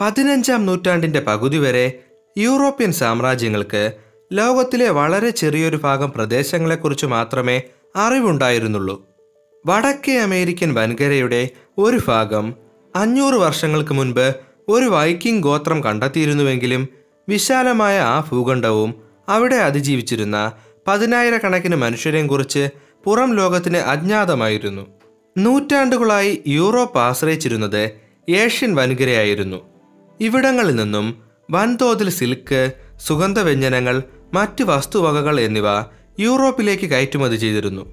പതിനഞ്ചാം നൂറ്റാണ്ടിന്റെ പകുതി വരെ യൂറോപ്യൻ സാമ്രാജ്യങ്ങൾക്ക് ലോകത്തിലെ വളരെ ചെറിയൊരു ഭാഗം പ്രദേശങ്ങളെക്കുറിച്ച് മാത്രമേ അറിവുണ്ടായിരുന്നുള്ളൂ. വടക്കേ അമേരിക്കൻ വൻകരയുടെ ഒരു ഭാഗം അഞ്ഞൂറ് വർഷങ്ങൾക്ക് മുൻപ് ഒരു വൈക്കിംഗ് ഗോത്രം കണ്ടെത്തിയിരുന്നുവെങ്കിലും വിശാലമായ ആ ഭൂഖണ്ഡവും അവിടെ അതിജീവിച്ചിരുന്ന പതിനായിരക്കണക്കിന് മനുഷ്യരെയും കുറിച്ച് പുറം ലോകത്തിന് അജ്ഞാതമായിരുന്നു. നൂറ്റാണ്ടുകളായി യൂറോപ്പ് ആശ്രയിച്ചിരുന്നത് ഏഷ്യൻ വൻകരയായിരുന്നു. ഇവിടങ്ങളിൽ നിന്നും വൻതോതിൽ സിൽക്ക് സുഗന്ധവ്യഞ്ജനങ്ങൾ മറ്റ് വസ്തുവകകൾ എന്നിവ യൂറോപ്പിലേക്ക് കയറ്റുമതി ചെയ്തിരുന്നു.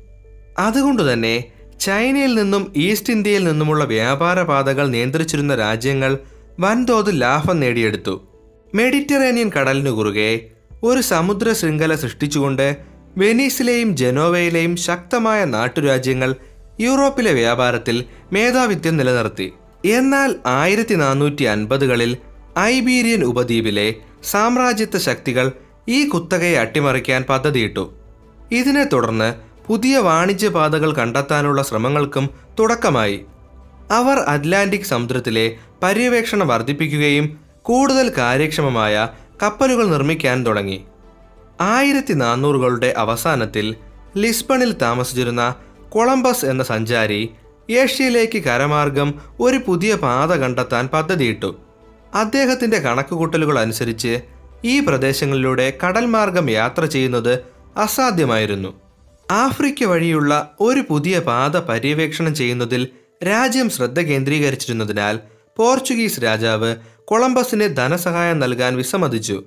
അതുകൊണ്ടുതന്നെ ചൈനയിൽ നിന്നും ഈസ്റ്റ് ഇന്ത്യയിൽ നിന്നുമുള്ള വ്യാപാര പാതകൾ നിയന്ത്രിച്ചിരുന്ന രാജ്യങ്ങൾ വൻതോതിൽ ലാഭം നേടിയെടുത്തു. മെഡിറ്ററേനിയൻ കടലിനു കുറുകെ ഒരു സമുദ്ര ശൃംഖല സൃഷ്ടിച്ചുകൊണ്ട് വെനീസിലെയും ജനോവയിലെയും ശക്തമായ നാട്ടുരാജ്യങ്ങൾ യൂറോപ്പിലെ വ്യാപാരത്തിൽ മേധാവിത്വം നിലനിർത്തി. എന്നാൽ ആയിരത്തി നാനൂറ്റി അൻപതുകളിൽ ഐബീരിയൻ ഉപദ്വീപിലെ സാമ്രാജ്യത്വ ശക്തികൾ ഈ കുത്തകയെ അട്ടിമറിക്കാൻ പദ്ധതിയിട്ടു. ഇതിനെ തുടർന്ന് പുതിയ വാണിജ്യ പാതകൾ കണ്ടെത്താനുള്ള ശ്രമങ്ങൾക്കും തുടക്കമായി. അവർ അറ്റ്ലാന്റിക് സമുദ്രത്തിലെ പര്യവേക്ഷണം വർദ്ധിപ്പിക്കുകയും കൂടുതൽ കാര്യക്ഷമമായ കപ്പലുകൾ നിർമ്മിക്കാൻ തുടങ്ങി. ആയിരത്തി നാനൂറുകളുടെ അവസാനത്തിൽ ലിസ്ബണിൽ താമസിച്ചിരുന്ന കൊളംബസ് എന്ന സഞ്ചാരി ഏഷ്യയിലേക്ക് കരമാർഗം ഒരു പുതിയ പാത കണ്ടെത്താൻ പദ്ധതിയിട്ടു. അദ്ദേഹത്തിന്റെ കണക്കുകൂട്ടലുകൾ അനുസരിച്ച് ഈ പ്രദേശങ്ങളിലൂടെ കടൽ മാർഗം യാത്ര ചെയ്യുന്നത് അസാധ്യമായിരുന്നു. ആഫ്രിക്ക വഴിയുള്ള ഒരു പുതിയ പാത പര്യവേക്ഷണം ചെയ്യുന്നതിൽ രാജ്യം ശ്രദ്ധ കേന്ദ്രീകരിച്ചിരുന്നതിനാൽ പോർച്ചുഗീസ് രാജാവ് കൊളംബസിന് ധനസഹായം നൽകാൻ വിസമ്മതിച്ചു.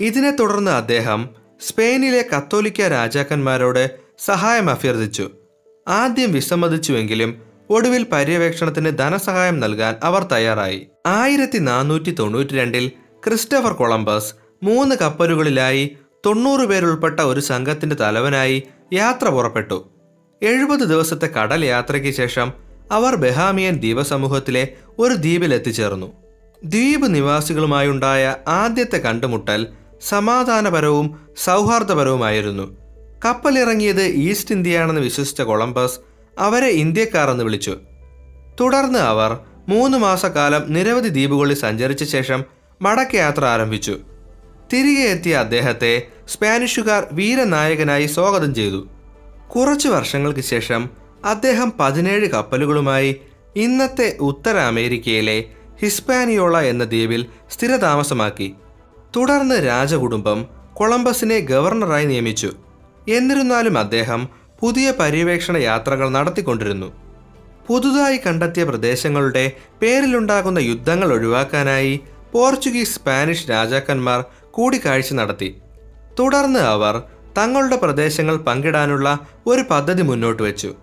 ഇതിനെ തുടർന്ന് അദ്ദേഹം സ്പെയിനിലെ കത്തോലിക്ക രാജാക്കന്മാരോട് സഹായം അഭ്യർത്ഥിച്ചു. ആദ്യം വിസമ്മതിച്ചുവെങ്കിലും ഒടുവിൽ പര്യവേക്ഷണത്തിന് ധനസഹായം നൽകാൻ അവർ തയ്യാറായി. ആയിരത്തി നാനൂറ്റി തൊണ്ണൂറ്റി രണ്ടിൽ ക്രിസ്റ്റഫർ കൊളംബസ് മൂന്ന് കപ്പലുകളിലായി തൊണ്ണൂറ് പേരുൾപ്പെട്ട ഒരു സംഘത്തിന്റെ തലവനായി യാത്ര പുറപ്പെട്ടു. എഴുപത് ദിവസത്തെ കടൽ യാത്രയ്ക്ക് ശേഷം അവർ ബഹാമിയൻ ദ്വീപസമൂഹത്തിലെ ഒരു ദ്വീപിൽ എത്തിച്ചേർന്നു. ദ്വീപ് നിവാസികളുമായുണ്ടായ ആദ്യത്തെ കണ്ടുമുട്ടൽ സമാധാനപരവും സൗഹാർദ്ദപരവുമായിരുന്നു. കപ്പലിറങ്ങിയത് ഈസ്റ്റ് ഇന്ത്യയാണെന്ന് വിശ്വസിച്ച കൊളംബസ് അവരെ ഇന്ത്യക്കാർ എന്ന് വിളിച്ചു. തുടർന്ന് അവർ മൂന്ന് മാസക്കാലം നിരവധി ദ്വീപുകളിൽ സഞ്ചരിച്ച ശേഷം മടക്കയാത്ര ആരംഭിച്ചു. തിരികെ എത്തിയ അദ്ദേഹത്തെ സ്പാനിഷുകാർ വീരനായകനായി സ്വാഗതം ചെയ്തു. കുറച്ചു വർഷങ്ങൾക്ക് ശേഷം അദ്ദേഹം പതിനേഴ് കപ്പലുകളുമായി ഇന്നത്തെ ഉത്തര അമേരിക്കയിലെ ഹിസ്പാനിയോള എന്ന ദ്വീപിൽ സ്ഥിരതാമസമാക്കി. തുടർന്ന് രാജകുടുംബം കൊളംബസിനെ ഗവർണറായി നിയമിച്ചു. എന്നിരുന്നാലും അദ്ദേഹം പുതിയ പര്യവേക്ഷണ യാത്രകൾ നടത്തിക്കൊണ്ടിരുന്നു. പുതുതായി കണ്ടെത്തിയ പ്രദേശങ്ങളുടെ പേരിലുണ്ടാകുന്ന യുദ്ധങ്ങൾ ഒഴിവാക്കാനായി പോർച്ചുഗീസ് സ്പാനിഷ് രാജാക്കന്മാർ കൂടിക്കാഴ്ച നടത്തി. തുടർന്ന് അവർ തങ്ങളുടെ പ്രദേശങ്ങൾ പങ്കിടാനുള്ള ഒരു പദ്ധതി മുന്നോട്ട് വെച്ചു.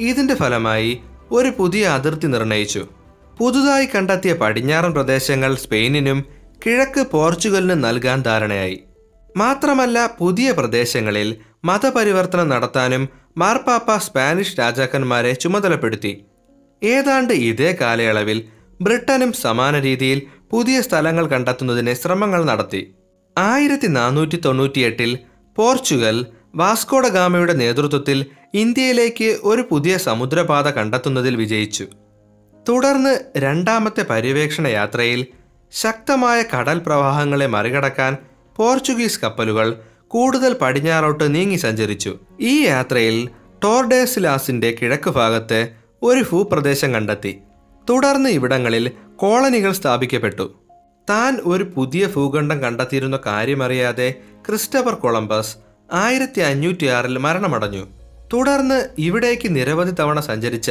ഇതിന്റെ ഫലമായി ഒരു പുതിയ അതിർത്തി നിർണയിച്ചു. പുതുതായി കണ്ടെത്തിയ പടിഞ്ഞാറൻ പ്രദേശങ്ങൾ സ്പെയിനിനും കിഴക്ക് പോർച്ചുഗലിനും നൽകാൻ ധാരണയായി. മാത്രമല്ല പുതിയ പ്രദേശങ്ങളിൽ മതപരിവർത്തനം നടത്താനും മാർപ്പാപ്പ സ്പാനിഷ് രാജാക്കന്മാരെ ചുമതലപ്പെടുത്തി. ഏതാണ്ട് ഇതേ കാലയളവിൽ ബ്രിട്ടനും സമാന രീതിയിൽ പുതിയ സ്ഥലങ്ങൾ കണ്ടെത്തുന്നതിന് ശ്രമങ്ങൾ നടത്തി. ആയിരത്തി നാനൂറ്റി തൊണ്ണൂറ്റിയെട്ടിൽ പോർച്ചുഗൽ വാസ്കോഡ ഗാമയുടെ നേതൃത്വത്തിൽ ഇന്ത്യയിലേക്ക് ഒരു പുതിയ സമുദ്രപാത കണ്ടെത്തുന്നതിൽ വിജയിച്ചു. തുടർന്ന് രണ്ടാമത്തെ പര്യവേക്ഷണ യാത്രയിൽ ശക്തമായ കടൽ പ്രവാഹങ്ങളെ മറികടക്കാൻ പോർച്ചുഗീസ് കപ്പലുകൾ കൂടുതൽ പടിഞ്ഞാറോട്ട് നീങ്ങി സഞ്ചരിച്ചു. ഈ യാത്രയിൽ ടോർഡേസിലാസിന്റെ കിഴക്ക് ഭാഗത്ത് ഒരു ഭൂപ്രദേശം കണ്ടെത്തി. തുടർന്ന് ഇവിടങ്ങളിൽ കോളനികൾ സ്ഥാപിക്കപ്പെട്ടു. താൻ ഒരു പുതിയ ഭൂഖണ്ഡം കണ്ടെത്തിയിരുന്ന കാര്യമറിയാതെ ക്രിസ്റ്റഫർ കൊളംബസ് ആയിരത്തി അഞ്ഞൂറ്റി ആറിൽ മരണമടഞ്ഞു. തുടർന്ന് ഇവിടേക്ക് നിരവധി തവണ സഞ്ചരിച്ച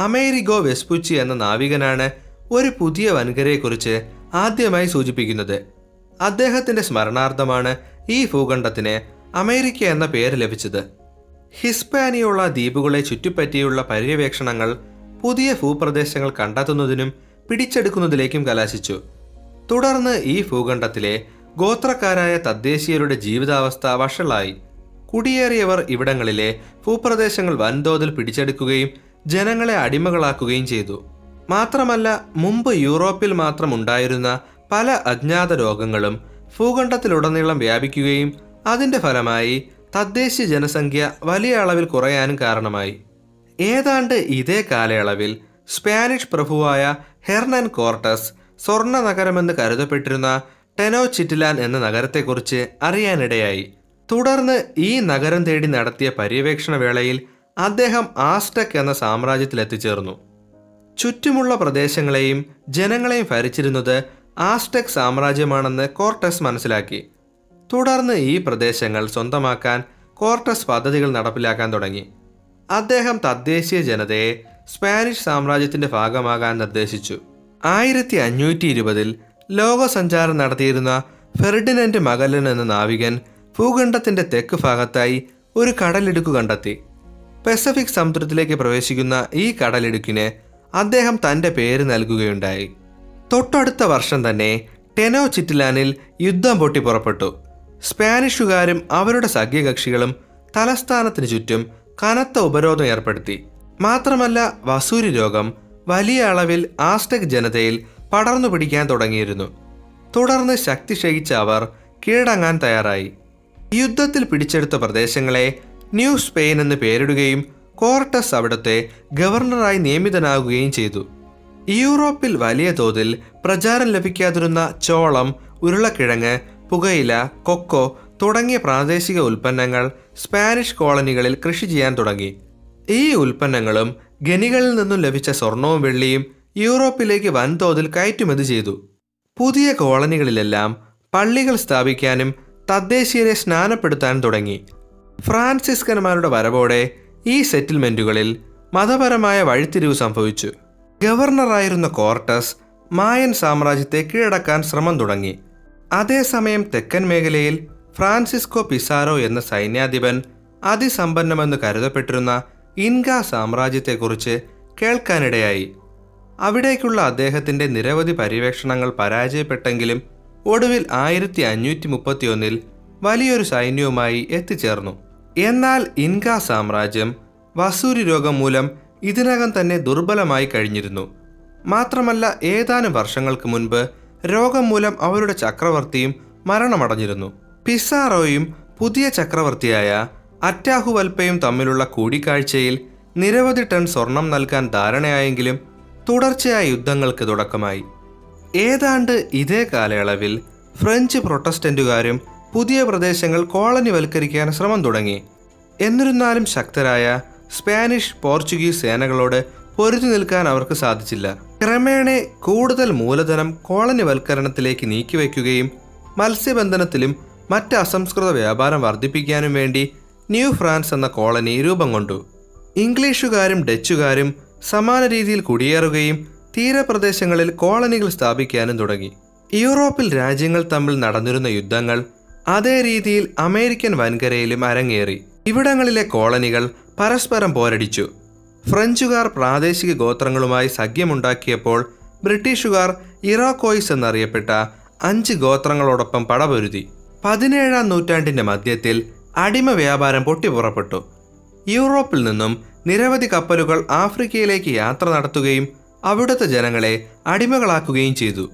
അമേരിഗോ വെസ്പുച്ചി എന്ന നാവികനാണ് ഒരു പുതിയ വൻകരയെക്കുറിച്ച് ആദ്യമായി സൂചിപ്പിക്കുന്നത്. അദ്ദേഹത്തിന്റെ സ്മരണാർത്ഥമാണ് ഈ ഭൂഖണ്ഡത്തിന് അമേരിക്ക എന്ന പേര് ലഭിച്ചത്. ഹിസ്പാനിയുള്ള ദ്വീപുകളെ ചുറ്റിപ്പറ്റിയുള്ള പര്യവേക്ഷണങ്ങൾ പുതിയ ഭൂപ്രദേശങ്ങൾ കണ്ടെത്തുന്നതിനും പിടിച്ചെടുക്കുന്നതിലേക്കും കലാശിച്ചു. തുടർന്ന് ഈ ഭൂഖണ്ഡത്തിലെ ഗോത്രക്കാരായ തദ്ദേശീയരുടെ ജീവിതാവസ്ഥ വഷളായി. കുടിയേറിയവർ ഇവിടങ്ങളിലെ ഭൂപ്രദേശങ്ങൾ വൻതോതിൽ പിടിച്ചെടുക്കുകയും ജനങ്ങളെ അടിമകളാക്കുകയും ചെയ്തു. മാത്രമല്ല മുമ്പ് യൂറോപ്പിൽ മാത്രം ഉണ്ടായിരുന്ന പല അജ്ഞാത രോഗങ്ങളും ഭൂഖണ്ഡത്തിലുടനീളം വ്യാപിക്കുകയും അതിന്റെ ഫലമായി തദ്ദേശീയ ജനസംഖ്യ വലിയ അളവിൽ കുറയാനും കാരണമായി. ഏതാണ്ട് ഇതേ കാലയളവിൽ സ്പാനിഷ് പ്രഭുവായ ഹെർണൻ കോർട്ടസ് സ്വർണ നഗരമെന്ന് കരുതപ്പെട്ടിരുന്ന ടെനോ ചിറ്റിലാൻ എന്ന നഗരത്തെക്കുറിച്ച് അറിയാനിടയായി. തുടർന്ന് ഈ നഗരം തേടി നടത്തിയ പര്യവേക്ഷണ വേളയിൽ അദ്ദേഹം ആസ്റ്റക് എന്ന സാമ്രാജ്യത്തിലെത്തിച്ചേർന്നു. ചുറ്റുമുള്ള പ്രദേശങ്ങളെയും ജനങ്ങളെയും ഭരിച്ചിരുന്നത് ആസ്റ്റക് സാമ്രാജ്യമാണെന്ന് കോർട്ടസ് മനസ്സിലാക്കി. തുടർന്ന് ഈ പ്രദേശങ്ങൾ സ്വന്തമാക്കാൻ കോർട്ടസ് പദ്ധതികൾ നടപ്പിലാക്കാൻ തുടങ്ങി. അദ്ദേഹം തദ്ദേശീയ ജനതയെ സ്പാനിഷ് സാമ്രാജ്യത്തിന്റെ ഭാഗമാകാൻ നിർദ്ദേശിച്ചു. ആയിരത്തി അഞ്ഞൂറ്റി ഇരുപതിൽ ലോകസഞ്ചാരം നടത്തിയിരുന്ന ഫെർഡിനൻഡ് മകലൻ എന്ന നാവികൻ ഭൂഖണ്ഡത്തിന്റെ തെക്ക് ഭാഗത്തായി ഒരു കടലിടുക്ക് കണ്ടെത്തി. പസഫിക് സമുദ്രത്തിലേക്ക് പ്രവേശിക്കുന്ന ഈ കടലിടുക്കിന് അദ്ദേഹം തന്റെ പേര് നൽകുകയുണ്ടായി. തൊട്ടടുത്ത വർഷം തന്നെ ടെനോ ചിറ്റിലാനിൽ യുദ്ധം പൊട്ടി പുറപ്പെട്ടു. സ്പാനിഷുകാരും അവരുടെ സഖ്യകക്ഷികളും തലസ്ഥാനത്തിന് ചുറ്റും കനത്ത ഉപരോധം ഏർപ്പെടുത്തി. മാത്രമല്ല വസൂരി രോഗം വലിയ അളവിൽ ആസ്റ്റക് ജനതയിൽ പടർന്നു പിടിക്കാൻ തുടങ്ങിയിരുന്നു. തുടർന്ന് ശക്തി ക്ഷയിച്ച അവർ കീഴടങ്ങാൻ തയ്യാറായി. യുദ്ധത്തിൽ പിടിച്ചെടുത്ത പ്രദേശങ്ങളെ ന്യൂ സ്പെയിൻ എന്ന് പേരിടുകയും കോർട്ടസ് അവിടുത്തെ ഗവർണറായി നിയമിതനാകുകയും ചെയ്തു. യൂറോപ്പിൽ വലിയ തോതിൽ പ്രചാരം ലഭിക്കാതിരുന്ന ചോളം ഉരുളക്കിഴങ്ങ് പുകയില കൊക്കോ തുടങ്ങിയ പ്രാദേശിക ഉൽപ്പന്നങ്ങൾ സ്പാനിഷ് കോളനികളിൽ കൃഷി ചെയ്യാൻ തുടങ്ങി. ഈ ഉൽപ്പന്നങ്ങളും ഖനികളിൽ നിന്നും ലഭിച്ച സ്വർണവും വെള്ളിയും യൂറോപ്പിലേക്ക് വൻതോതിൽ കയറ്റുമതി ചെയ്തു. പുതിയ കോളനികളിലെല്ലാം പള്ളികൾ സ്ഥാപിക്കാനും തദ്ദേശീയരെ സ്നാനപ്പെടുത്താൻ തുടങ്ങി. ഫ്രാൻസിസ്കന്മാരുടെ വരവോടെ ഈ സെറ്റിൽമെന്റുകളിൽ മതപരമായ വഴിത്തിരിവ് സംഭവിച്ചു. ഗവർണറായിരുന്ന കോർട്ടസ് മായൻ സാമ്രാജ്യത്തെ കീഴടക്കാൻ ശ്രമം തുടങ്ങി. അതേസമയം തെക്കൻ മേഖലയിൽ ഫ്രാൻസിസ്കോ പിസാരോ എന്ന സൈന്യാധിപൻ അതിസമ്പന്നമെന്ന് കരുതപ്പെട്ടിരുന്ന ഇൻക സാമ്രാജ്യത്തെക്കുറിച്ച് കേൾക്കാനിടയായി. അവിടേക്കുള്ള അദ്ദേഹത്തിന്റെ നിരവധി പര്യവേക്ഷണങ്ങൾ പരാജയപ്പെട്ടെങ്കിലും ഒടുവിൽ ആയിരത്തി അഞ്ഞൂറ്റി മുപ്പത്തിയൊന്നിൽ വലിയൊരു സൈന്യവുമായി എത്തിച്ചേർന്നു. എന്നാൽ ഇൻക സാമ്രാജ്യം വസൂരി രോഗം മൂലം ഇതിനകം തന്നെ ദുർബലമായി കഴിഞ്ഞിരുന്നു. മാത്രമല്ല ഏതാനും വർഷങ്ങൾക്ക് മുൻപ് രോഗം മൂലം അവരുടെ ചക്രവർത്തിയും മരണമടഞ്ഞിരുന്നു. പിസാറോയും പുതിയ ചക്രവർത്തിയായ അറ്റാഹുവൽപ്പയും തമ്മിലുള്ള കൂടിക്കാഴ്ചയിൽ നിരവധി ടൺ സ്വർണം നൽകാൻ ധാരണയായെങ്കിലും തുടർച്ചയായ യുദ്ധങ്ങൾക്ക് തുടക്കമായി. ഏതാണ്ട് ഇതേ കാലയളവിൽ ഫ്രഞ്ച് പ്രൊട്ടസ്റ്റന്റുകാരും പുതിയ പ്രദേശങ്ങൾ കോളനിവൽക്കരിക്കാൻ ശ്രമം തുടങ്ങി. എന്നിരുന്നാലും ശക്തരായ സ്പാനിഷ് പോർച്ചുഗീസ് സേനകളോട് പൊരുതി നിൽക്കാൻ അവർക്ക് സാധിച്ചില്ല. ക്രമേണ കൂടുതൽ മൂലധനം കോളനിവൽക്കരണത്തിലേക്ക് നീക്കിവെക്കുകയും മത്സ്യബന്ധനത്തിലും മറ്റ് അസംസ്കൃത വ്യാപാരം വർദ്ധിപ്പിക്കാനും വേണ്ടി ന്യൂ ഫ്രാൻസ് എന്ന കോളനി രൂപം കൊണ്ടു. ഇംഗ്ലീഷുകാരും ഡച്ചുകാരും സമാന രീതിയിൽ കുടിയേറുകയും തീരപ്രദേശങ്ങളിൽ കോളനികൾ സ്ഥാപിക്കാനും തുടങ്ങി. യൂറോപ്പിൽ രാജ്യങ്ങൾ തമ്മിൽ നടന്നിരുന്ന യുദ്ധങ്ങൾ അതേ രീതിയിൽ അമേരിക്കൻ വൻകരയിലും അരങ്ങേറി. ഇവിടങ്ങളിലെ കോളനികൾ പരസ്പരം പോരടിച്ചു. ഫ്രഞ്ചുകാർ പ്രാദേശിക ഗോത്രങ്ങളുമായി സഖ്യമുണ്ടാക്കിയപ്പോൾ ബ്രിട്ടീഷുകാർ ഇറാക്കോയിസ് എന്നറിയപ്പെട്ട അഞ്ച് ഗോത്രങ്ങളോടൊപ്പം പടപൊരുതി. പതിനേഴാം നൂറ്റാണ്ടിന്റെ മധ്യത്തിൽ അടിമ വ്യാപാരം പൊട്ടിപ്പുറപ്പെട്ടു യൂറോപ്പിൽ നിന്നും നിരവധി കപ്പലുകൾ ആഫ്രിക്കയിലേക്ക് യാത്ര നടത്തുകയും അവിടുത്തെ ജനങ്ങളെ അടിമകളാക്കുകയും ചെയ്തു.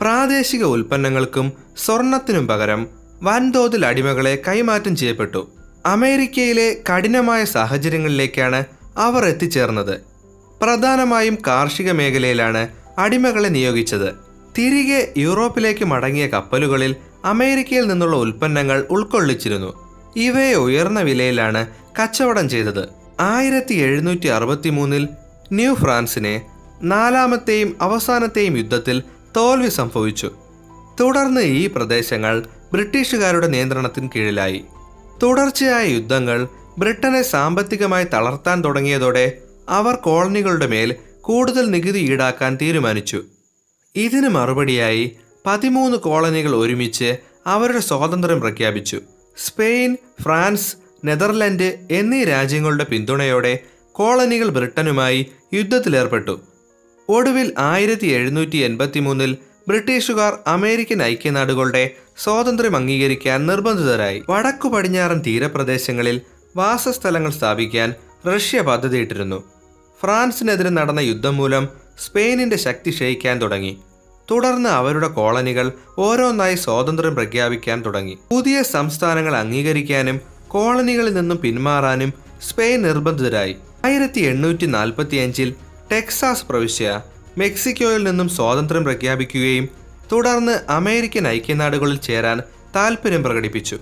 പ്രാദേശിക ഉൽപ്പന്നങ്ങൾക്കും സ്വർണത്തിനും പകരം വൻതോതിൽ അടിമകളെ കൈമാറ്റം ചെയ്യപ്പെട്ടു. അമേരിക്കയിലെ കഠിനമായ സാഹചര്യങ്ങളിലേക്കാണ് അവർ എത്തിച്ചേർന്നത്. പ്രധാനമായും കാർഷിക മേഖലയിലാണ് അടിമകളെ നിയോഗിച്ചത്. തിരികെ യൂറോപ്പിലേക്ക് മടങ്ങിയ കപ്പലുകളിൽ അമേരിക്കയിൽ നിന്നുള്ള ഉൽപ്പന്നങ്ങൾ ഉൾക്കൊള്ളിച്ചിരുന്നു. ഇവയെ ഉയർന്ന വിലയിലാണ് കച്ചവടം ചെയ്തത്. ആയിരത്തി എഴുന്നൂറ്റി അറുപത്തി മൂന്നിൽ ന്യൂ ഫ്രാൻസിനെ നാലാമത്തെയും അവസാനത്തെയും യുദ്ധത്തിൽ തോൽവി സംഭവിച്ചു. തുടർന്ന് ഈ പ്രദേശങ്ങൾ ബ്രിട്ടീഷുകാരുടെ നിയന്ത്രണത്തിന് കീഴിലായി. തുടർച്ചയായ യുദ്ധങ്ങൾ ബ്രിട്ടനെ സാമ്പത്തികമായി തളർത്താൻ തുടങ്ങിയതോടെ അവർ കോളനികളുടെ മേൽ കൂടുതൽ നികുതി ഈടാക്കാൻ തീരുമാനിച്ചു. ഇതിന് മറുപടിയായി പതിമൂന്ന് കോളനികൾ ഒരുമിച്ച് അവരുടെ സ്വാതന്ത്ര്യം പ്രഖ്യാപിച്ചു. സ്പെയിൻ ഫ്രാൻസ് നെതർലൻഡ് എന്നീ രാജ്യങ്ങളുടെ പിന്തുണയോടെ കോളനികൾ ബ്രിട്ടനുമായി യുദ്ധത്തിലേർപ്പെട്ടു. ഒടുവിൽ ആയിരത്തി എഴുന്നൂറ്റി എൺപത്തി മൂന്നിൽ ബ്രിട്ടീഷുകാർ അമേരിക്കൻ ഐക്യനാടുകളുടെ സ്വാതന്ത്ര്യം അംഗീകരിക്കാൻ നിർബന്ധിതരായി വടക്കു പടിഞ്ഞാറൻ തീരപ്രദേശങ്ങളിൽ വാസസ്ഥലങ്ങൾ സ്ഥാപിക്കാൻ റഷ്യ പദ്ധതിയിട്ടിരുന്നു. ഫ്രാൻസിനെതിരെ നടന്ന യുദ്ധം മൂലം സ്പെയിനിന്റെ ശക്തി ക്ഷയിക്കാൻ തുടങ്ങി. തുടർന്ന് അവരുടെ കോളനികൾ ഓരോന്നായി സ്വാതന്ത്ര്യം പ്രഖ്യാപിക്കാൻ തുടങ്ങി. പുതിയ സംസ്ഥാനങ്ങൾ അംഗീകരിക്കാനും കോളനികളിൽ നിന്നും പിന്മാറാനും സ്പെയിൻ നിർബന്ധിതരായി. ആയിരത്തി എണ്ണൂറ്റി നാൽപ്പത്തി അഞ്ചിൽ ടെക്സാസ് പ്രവിശ്യ മെക്സിക്കോയിൽ നിന്നും സ്വാതന്ത്ര്യം പ്രഖ്യാപിക്കുകയും തുടർന്ന് അമേരിക്കൻ ഐക്യനാടുകളിൽ ചേരാൻ താൽപ്പര്യം പ്രകടിപ്പിച്ചു.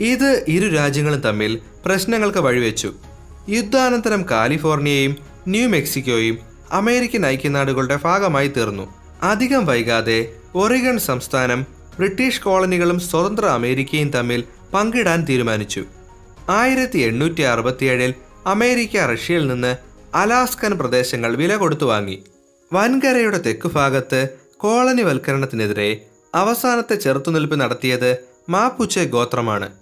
ഇത് ഇരു രാജ്യങ്ങളും തമ്മിൽ പ്രശ്നങ്ങൾക്ക് വഴിവെച്ചു. യുദ്ധാനന്തരം കാലിഫോർണിയയും ന്യൂ മെക്സിക്കോയും അമേരിക്കൻ ഐക്യനാടുകളുടെ ഭാഗമായി തീർന്നു. അധികം വൈകാതെ ഒറിഗൺ സംസ്ഥാനം ബ്രിട്ടീഷ് കോളനികളും സ്വതന്ത്ര അമേരിക്കയും തമ്മിൽ പങ്കിടാൻ തീരുമാനിച്ചു. ആയിരത്തി എണ്ണൂറ്റി അറുപത്തിയേഴിൽ അമേരിക്ക റഷ്യയിൽ നിന്ന് അലാസ്കൻ പ്രദേശങ്ങൾ വില കൊടുത്തു വാങ്ങി. വൻകരയുടെ തെക്കുഭാഗത്ത് കോളനിവൽക്കരണത്തിനെതിരെ അവസാനത്തെ ചെറുത്തുനിൽപ്പ് നടത്തിയത് മാപ്പുച്ചെ ഗോത്രമാണ്.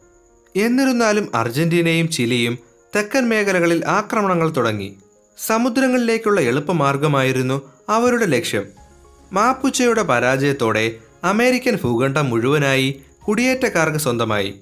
എന്നിരുന്നാലും അർജന്റീനയും ചിലിയും തെക്കൻ മേഖലകളിൽ ആക്രമണങ്ങൾ തുടങ്ങി. സമുദ്രങ്ങളിലേക്കുള്ള എളുപ്പമാർഗമായിരുന്നു അവരുടെ ലക്ഷ്യം. മാപ്പുച്ചയുടെ പരാജയത്തോടെ അമേരിക്കൻ ഭൂഖണ്ഡം മുഴുവനായി കുടിയേറ്റക്കാർക്ക് സ്വന്തമായി.